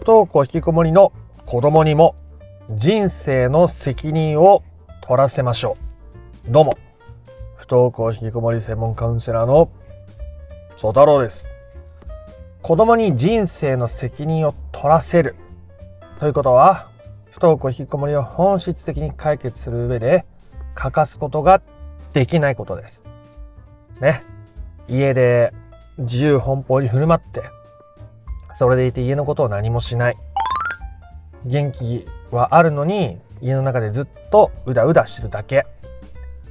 不登校引きこもりの子供にも人生の責任を取らせましょう。どうも、不登校引きこもり専門カウンセラーの曽太郎です。子供に人生の責任を取らせるということは、不登校引きこもりを本質的に解決する上で欠かすことができないことです。ね。家で自由奔放に振る舞って、それでいて家のことを何もしない。元気はあるのに家の中でずっとうだうだしてるだけ。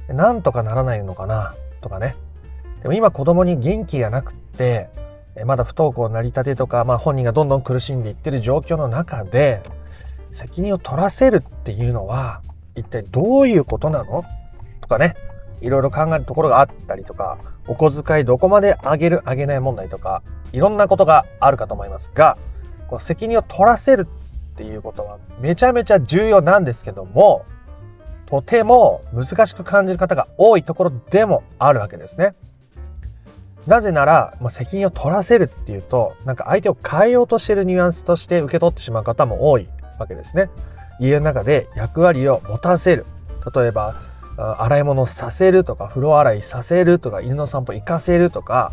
なんとかならないのかなとかね。でも今子供に元気がなくって、まだ不登校なりたてとか、まあ、本人がどんどん苦しんでいってる状況の中で責任を取らせるっていうのは一体どういうことなの？とかねいろいろ考えるところがあったりとかお小遣いどこまであげるあげない問題とかいろんなことがあるかと思いますがこう責任を取らせるっていうことはめちゃめちゃ重要なんですけどもとても難しく感じる方が多いところでもあるわけですね。なぜなら、まあ、責任を取らせるっていうとなんか相手を変えようとしてるニュアンスとして受け取ってしまう方も多いわけですね。家の中で役割を持たせる例えば洗い物させるとか風呂洗いさせるとか犬の散歩行かせるとか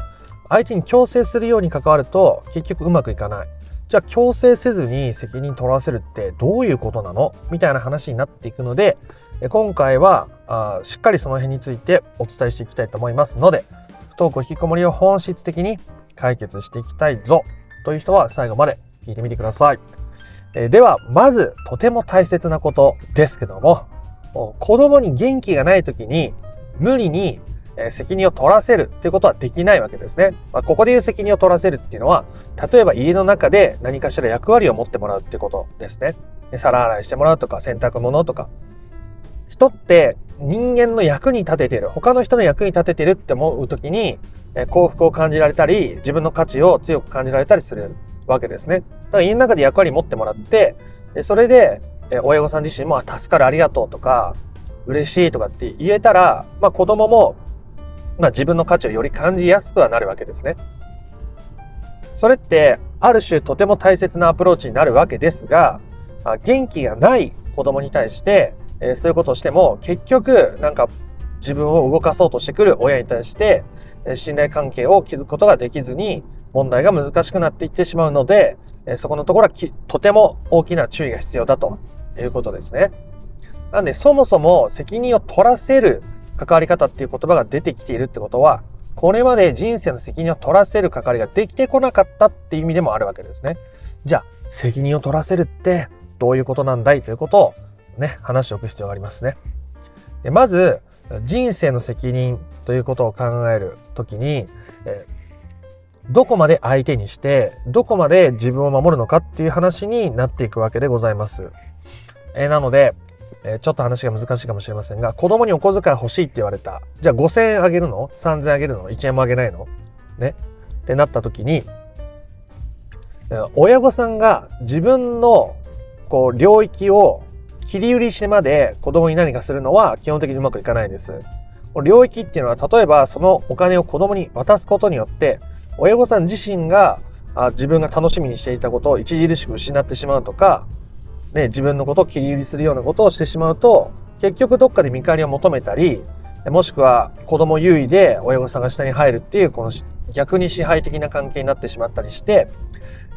相手に強制するように関わると結局うまくいかないじゃあ強制せずに責任取らせるってどういうことなの？みたいな話になっていくので今回はあしっかりその辺についてお伝えしていきたいと思いますので不登校引きこもりを本質的に解決していきたいぞという人は最後まで聞いてみてください。えではまずとても大切なことですけども子供に元気がない時に無理に責任を取らせるっていうことはできないわけですね。まあ、ここでいう責任を取らせるっていうのは例えば家の中で何かしら役割を持ってもらうってことですね。皿洗いしてもらうとか洗濯物とか人って人間の役に立てている他の人の役に立ててるって思う時に幸福を感じられたり自分の価値を強く感じられたりするわけですね。だから家の中で役割持ってもらって、それで親御さん自身も助かるありがとうとか嬉しいとかって言えたら、まあ、子供も、まあ、自分の価値をより感じやすくはなるわけですね。それってある種とても大切なアプローチになるわけですが元気がない子供に対して、えそういうことをしても結局なんか自分を動かそうとしてくる親に対して信頼関係を築くことができずに問題が難しくなっていってしまうので、えそこのところはとても大きな注意が必要だということですね。なんでそもそも責任を取らせる関わり方っていう言葉が出てきているってことは、これまで人生の責任を取らせる関わりができてこなかったっていう意味でもあるわけですね。じゃあ、責任を取らせるってどういうことなんだい？ということをね、話しておく必要がありますね。でまず、人生の責任ということを考えるときに、えどこまで相手にしてどこまで自分を守るのかっていう話になっていくわけでございます。え、なので、え、ちょっと話が難しいかもしれませんが子供にお小遣い欲しいって言われたじゃあ5,000円あげるの ?3,000 円あげるの ?1 円もあげないの？ね？ってなった時に親御さんが自分のこう領域を切り売りしてまで子供に何かするのは基本的にうまくいかないです。領域っていうのは例えばそのお金を子供に渡すことによって親御さん自身が自分が楽しみにしていたことを著しく失ってしまうとか、ね、自分のことを切り売りするようなことをしてしまうと結局どっかで見返りを求めたりもしくは子供優位で親御さんが下に入るっていうこの逆に支配的な関係になってしまったりして、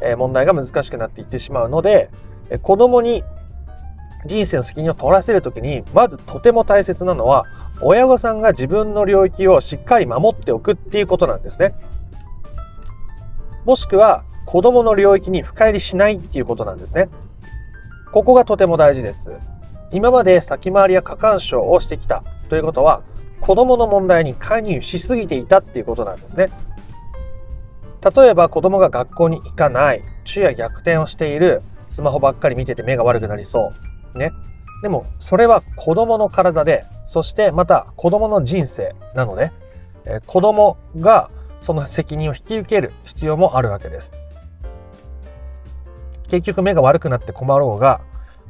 え問題が難しくなっていってしまうので、え子供に人生の責任を取らせる時にまずとても大切なのは親御さんが自分の領域をしっかり守っておくっていうことなんですね。もしくは子供の領域に深入りしないっていうことなんですね。ここがとても大事です。今まで先回りや過干渉をしてきたということは子供の問題に介入しすぎていたっていうことなんですね。例えば子供が学校に行かない、昼夜逆転をしている、スマホばっかり見てて目が悪くなりそう。ね。でもそれは子供の体で、そしてまた子供の人生なので、えー、子供がその責任を引き受ける必要もあるわけです。結局目が悪くなって困ろうが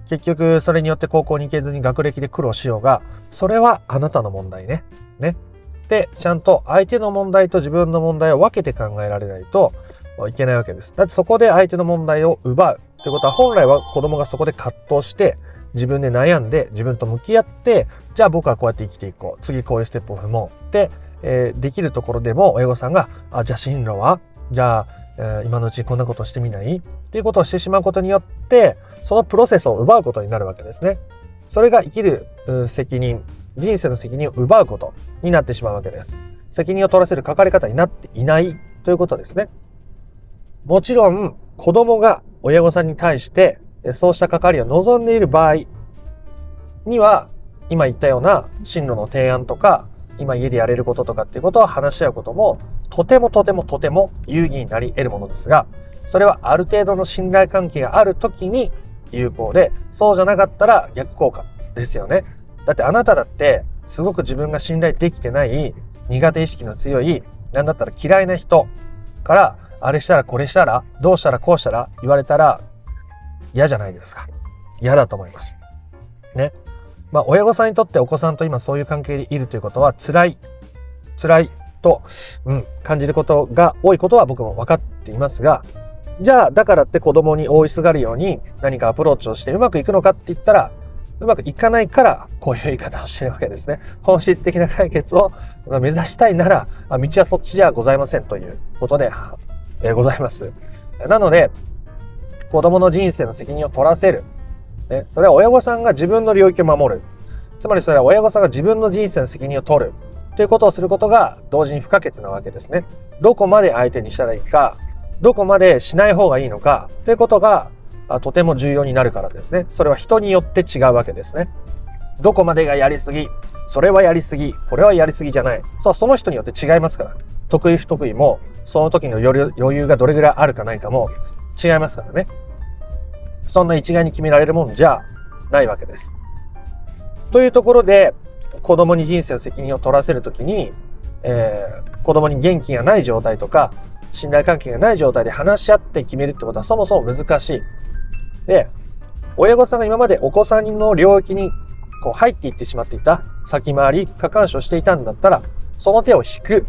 結局それによって高校に行けずに学歴で苦労しようがそれはあなたの問題ね。ね。でちゃんと相手の問題と自分の問題を分けて考えられないといけないわけです。だってそこで相手の問題を奪うってことは本来は子供がそこで葛藤して自分で悩んで自分と向き合ってじゃあ僕はこうやって生きていこう次こういうステップを踏もうってえー、できるところでも親御さんが、あ、じゃあ進路は？じゃあ、えー、今のうちこんなことしてみない？っていうことをしてしまうことによって、そのプロセスを奪うことになるわけですね。それが生きる責任、人生の責任を奪うことになってしまうわけです。責任を取らせるかかり方になっていないということですね。もちろん、子供が親御さんに対して、そうした関わりを望んでいる場合には、今言ったような進路の提案とか、今家でやれることとかっていうことを話し合うことも、とてもとてもとても有意義になり得るものですが、それはある程度の信頼関係がある時に有効で、そうじゃなかったら逆効果ですよね。だってあなただって、すごく自分が信頼できてない、苦手意識の強い、なんだったら嫌いな人から、あれしたらこれしたら、どうしたらこうしたら言われたら嫌じゃないですか。嫌だと思います。ね。まあ、親御さんにとってお子さんと今そういう関係でいるということは辛い、辛いと、うん、感じることが多いことは僕も分かっていますが、じゃあ、だからって子供に覆いすがるように何かアプローチをしてうまくいくのかって言ったら、うまくいかないからこういう言い方をしてるわけですね。本質的な解決を目指したいなら、道はそっちじゃございませんということで、え、ございます。なので、子供の人生の責任を取らせる。ね、それは親御さんが自分の領域を守る。つまりそれは親御さんが自分の人生の責任を取る。ということをすることが同時に不可欠なわけですね。どこまで相手にしたらいいか、どこまでしない方がいいのか、ということがとても重要になるからですね。それは人によって違うわけですね。どこまでがやりすぎ、それはやりすぎ、これはやりすぎじゃない。そう、その人によって違いますから。得意不得意も、その時の余裕がどれぐらいあるかないかも違いますからね。そんな一概に決められるもんじゃないわけです。というところで、子供に人生の責任を取らせるときに、えー、子供に元気がない状態とか、信頼関係がない状態で話し合って決めるってことはそもそも難しい。で、親御さんが今までお子さんの領域にこう入っていってしまっていた、先回り、過干渉していたんだったら、その手を引く。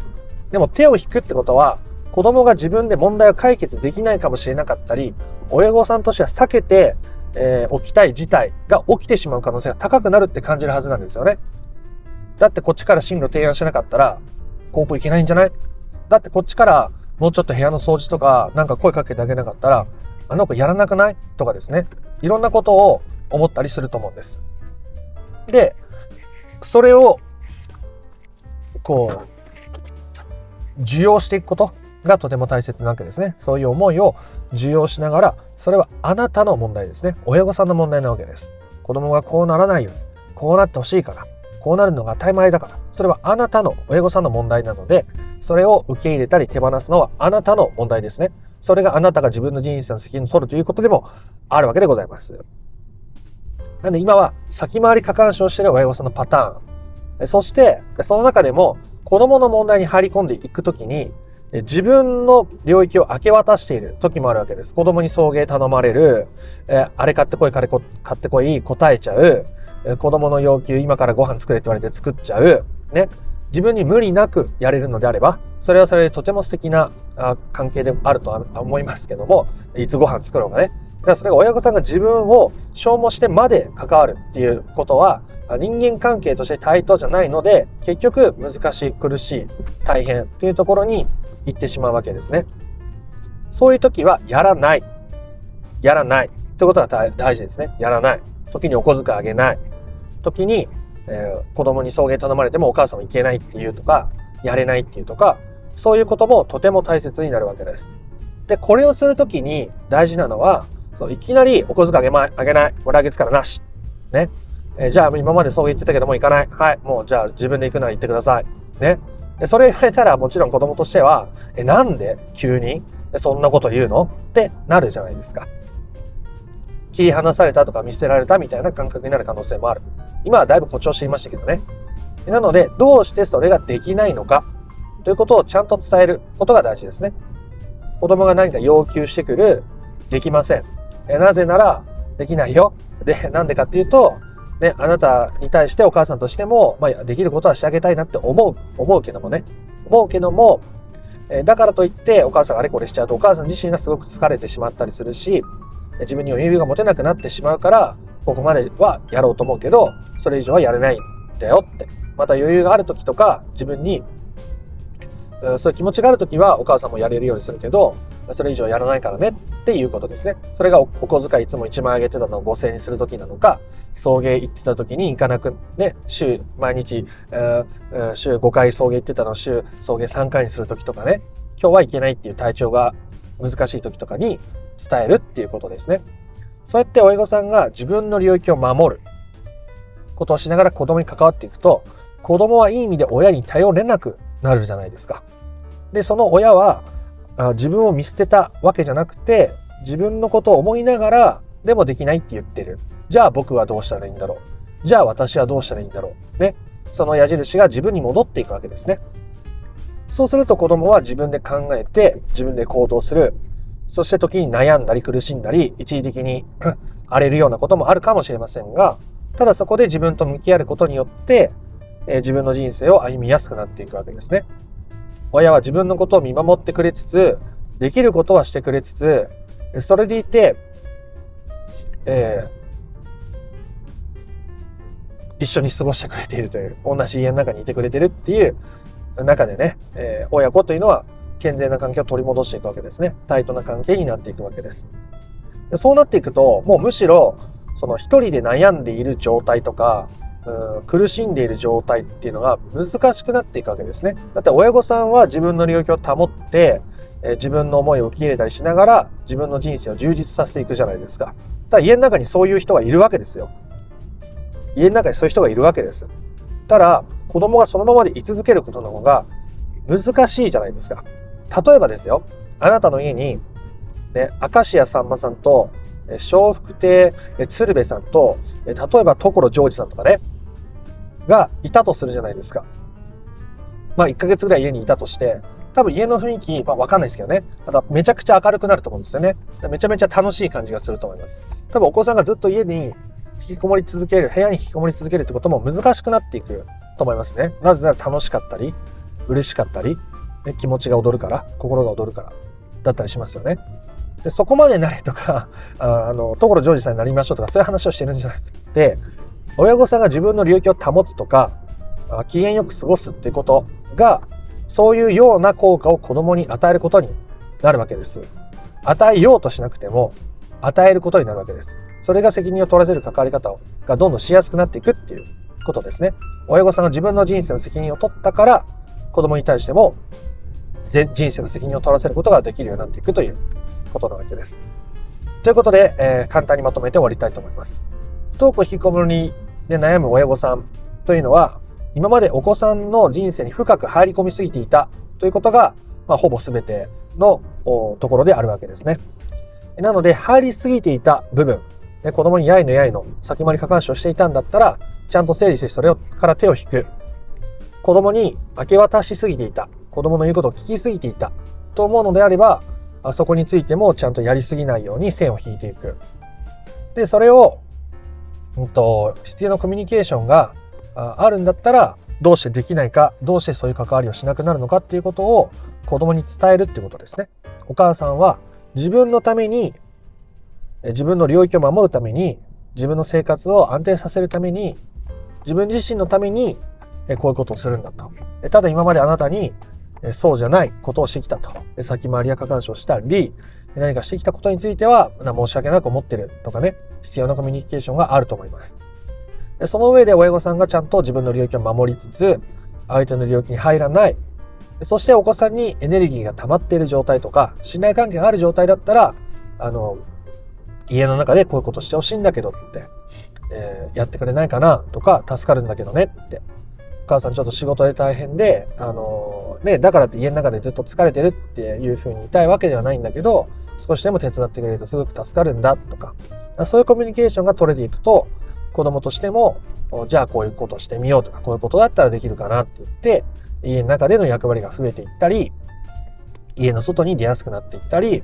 でも手を引くってことは、子供が自分で問題を解決できないかもしれなかったり、親御さんとしては避けて、えー、起きたい事態が起きてしまう可能性が高くなるって感じるはずなんですよね。だってこっちから進路提案しなかったら、高校行けないんじゃない？だってこっちからもうちょっと部屋の掃除とか、なんか声かけてあげなかったら、あの子やらなくない？とかですね。いろんなことを思ったりすると思うんです。で、それを、こう、受容していくことがとても大切なわけですね。そういう思いを受容しながら、それはあなたの問題ですね。親御さんの問題なわけです。子供がこうならないように、こうなってほしいから、こうなるのが当たり前だから、それはあなたの親御さんの問題なので、それを受け入れたり手放すのはあなたの問題ですね。それがあなたが自分の人生の責任を取るということでもあるわけでございます。なんで今は先回り過干渉してる親御さんのパターン。そして、その中でも子供の問題に入り込んでいくときに、自分の領域を明け渡している時もあるわけです。子供に送迎頼まれる、えあれ買ってこい、あれ買ってこい、答えちゃう、子供の要求、今からご飯作れって言われて作っちゃう。ね。自分に無理なくやれるのであれば、それはそれでとても素敵な関係であるとは思いますけども、いつご飯作ろうがね。だからそれが親御さんが自分を消耗してまで関わるっていうことは、人間関係として対等じゃないので、結局難しい、苦しい、大変というところに行ってしまうわけですね。そういう時はやらない。やらない。ということが大事ですね。やらない。時にお小遣いあげない。時に、えー、子供に送迎頼まれてもお母さんは行けないっていうとか、やれないっていうとか、そういうこともとても大切になるわけです。で、これをするときに大事なのは、そういきなりお小遣いあげ,、ま、あげない。もう来月からなし。ね。えー、じゃあ今まで送迎行ってたけども行かない。はい。もうじゃあ自分で行くなら行ってください。ね。でそれ言われたらもちろん子供としては、え、なんで急にそんなこと言うの？ってなるじゃないですか。切り離されたとか見捨てられたみたいな感覚になる可能性もある。今はだいぶ誇張していましたけどね。なので、どうしてそれができないのかということをちゃんと伝えることが大事ですね。子供が何か要求してくる、できません。えなぜなら、できないよ。で、なんでかっていうと、ね、あなたに対してお母さんとしても、まあ、できることはしてあげたいなって思う、思うけどもね。思うけども、えだからといってお母さんがあれこれしちゃうとお母さん自身がすごく疲れてしまったりするし自分に余裕が持てなくなってしまうからここまではやろうと思うけどそれ以上はやれないんだよって。また余裕がある時とか自分にそういう気持ちがある時はお母さんもやれるようにするけどそれ以上やらないからねっていうことですね。それがお小遣いいつも1万円あげてたのを5000円にする時なのか送迎行ってた時に行かなくね週毎日、えー、週5回送迎行ってたのを週送迎3回にする時とかね。今日は行けないっていう体調が難しい時とかに伝えるっていうことですね。そうやって親御さんが自分の領域を守る。ことをしながら子供に関わっていくと子供はいい意味で親に頼れなくなるじゃないですか。でその親は自分を見捨てたわけじゃなくて自分のことを思いながらでもできないって言ってる。じゃあ僕はどうしたらいいんだろう。じゃあ私はどうしたらいいんだろう。ね。その矢印が自分に戻っていくわけですね。そうすると子供は自分で考えて自分で行動する。そして時に悩んだり苦しんだり一時的に荒れるようなこともあるかもしれませんがただそこで自分と向き合うことによってえ自分の人生を歩みやすくなっていくわけですね。親は自分のことを見守ってくれつつ、できることはしてくれつつ、それでいて、えー、一緒に過ごしてくれているという、同じ家の中にいてくれてるっていう中でね、えー、親子というのは健全な関係を取り戻していくわけですね。タイトな関係になっていくわけです。でそうなっていくと、もうむしろ、その一人で悩んでいる状態とか、苦しんでいる状態っていうのが難しくなっていくわけですね。だって親御さんは自分の領域を保って、え、自分の思いを受け入れたりしながら自分の人生を充実させていくじゃないですか。ただ家の中にそういう人がいるわけですよ。家の中にそういう人がいるわけです。ただ子供がそのままで居続けることの方が難しいじゃないですか。例えばですよ、あなたの家に、ね、明石家さんまさんと笑福亭鶴瓶さんと例えば所ジョージさんとかねがいたとするじゃないですか。まあ1ヶ月ぐらい家にいたとして、多分家の雰囲気、まあわかんないですけどね。ただめちゃくちゃ明るくなると思うんですよね。めちゃめちゃ楽しい感じがすると思います。多分お子さんがずっと家に引きこもり続ける、部屋に引きこもり続けるってことも難しくなっていくと思いますね。なぜなら楽しかったり、嬉しかったり、ね、気持ちが踊るから、心が踊るから、だったりしますよね。でそこまでなれとか、あの、所ジョージさんになりましょうとか、そういう話をしてるんじゃなくて、親御さんが自分の領域を保つとか、機嫌よく過ごすっていうことが、そういうような効果を子供に与えることになるわけです。与えようとしなくても、与えることになるわけです。それが責任を取らせる関わり方がどんどんしやすくなっていくっていうことですね。親御さんが自分の人生の責任を取ったから、子供に対しても人生の責任を取らせることができるようになっていくということなわけです。ということで、えー、簡単にまとめて終わりたいと思います。不登校引きこもりで悩む親御さんというのは、今までお子さんの人生に深く入り込みすぎていたということが、まあ、ほぼ全てのところであるわけですね。なので、入りすぎていた部分、ね、子供にやいのやいの先回り過干渉していたんだったら、ちゃんと整理してそれから手を引く。子供に明け渡しすぎていた。子供の言うことを聞きすぎていた。と思うのであれば、あそこについてもちゃんとやりすぎないように線を引いていく。で、それを、うんと、必要なコミュニケーションがあるんだったら、どうしてできないか、どうしてそういう関わりをしなくなるのかっていうことを子供に伝えるっていうことですね。お母さんは自分のために、自分の領域を守るために、自分の生活を安定させるために、自分自身のために、こういうことをするんだと。ただ今まであなたにそうじゃないことをしてきたと。先回りや過干渉したり、何かしてきたことについては、申し訳なく思ってるとかね、必要なコミュニケーションがあると思います。その上で親御さんがちゃんと自分の領域を守りつつ、相手の領域に入らない。そしてお子さんにエネルギーが溜まっている状態とか、信頼関係がある状態だったら、あの、家の中でこういうことしてほしいんだけどって、えー、やってくれないかなとか、助かるんだけどねって母さんちょっと仕事で大変で、あのね、だからって家の中でずっと疲れてるっていうふうに言いたいわけではないんだけど、少しでも手伝ってくれるとすごく助かるんだとか、そういうコミュニケーションが取れていくと、子供としても、じゃあこういうことしてみようとか、こういうことだったらできるかなって言って、家の中での役割が増えていったり、家の外に出やすくなっていったり、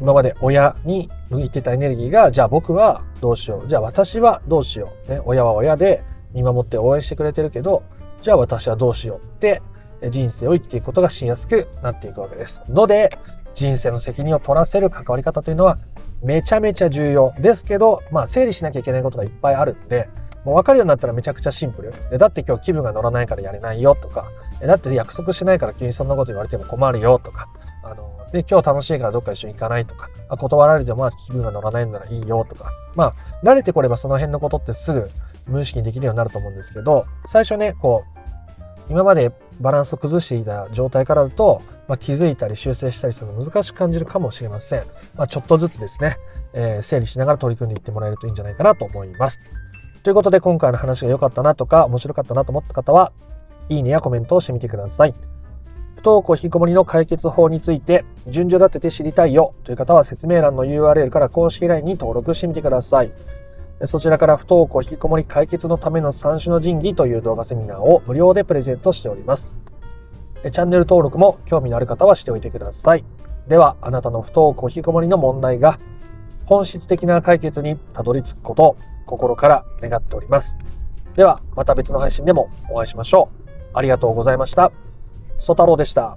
今まで親に向いてたエネルギーが、じゃあ僕はどうしよう。じゃあ私はどうしよう。ね、親は親で見守って応援してくれてるけど、じゃあ私はどうしようって人生を生きていくことがしやすくなっていくわけです。ので、人生の責任を取らせる関わり方というのはめちゃめちゃ重要ですけど、まあ整理しなきゃいけないことがいっぱいあるんで、もう分かるようになったらめちゃくちゃシンプル。だって今日気分が乗らないからやれないよとか、だって約束しないから急にそんなこと言われても困るよとか、あの、で、今日楽しいからどっか一緒に行かないとか、あ断られてもまあ気分が乗らないならいいよとか、まあ、慣れてこればその辺のことってすぐ無意識にできるようになると思うんですけど、最初ね、こう、今までバランスを崩していた状態からだと、まあ、気づいたり修正したりするの難しく感じるかもしれません。まあ、ちょっとずつですね、えー、整理しながら取り組んでいってもらえるといいんじゃないかなと思います。ということで今回の話が良かったなとか面白かったなと思った方は、いいねやコメントをしてみてください。不登校引きこもりの解決法について順序立てて知りたいよという方は説明欄の URL から公式 LINE に登録してみてください。そちらから不登校引きこもり解決のための三種の神器という動画セミナーを無料でプレゼントしております。チャンネル登録も興味のある方はしておいてください。では、あなたの不登校引きこもりの問題が本質的な解決にたどり着くことを心から願っております。では、また別の配信でもお会いしましょう。ありがとうございました。ソ太郎でした。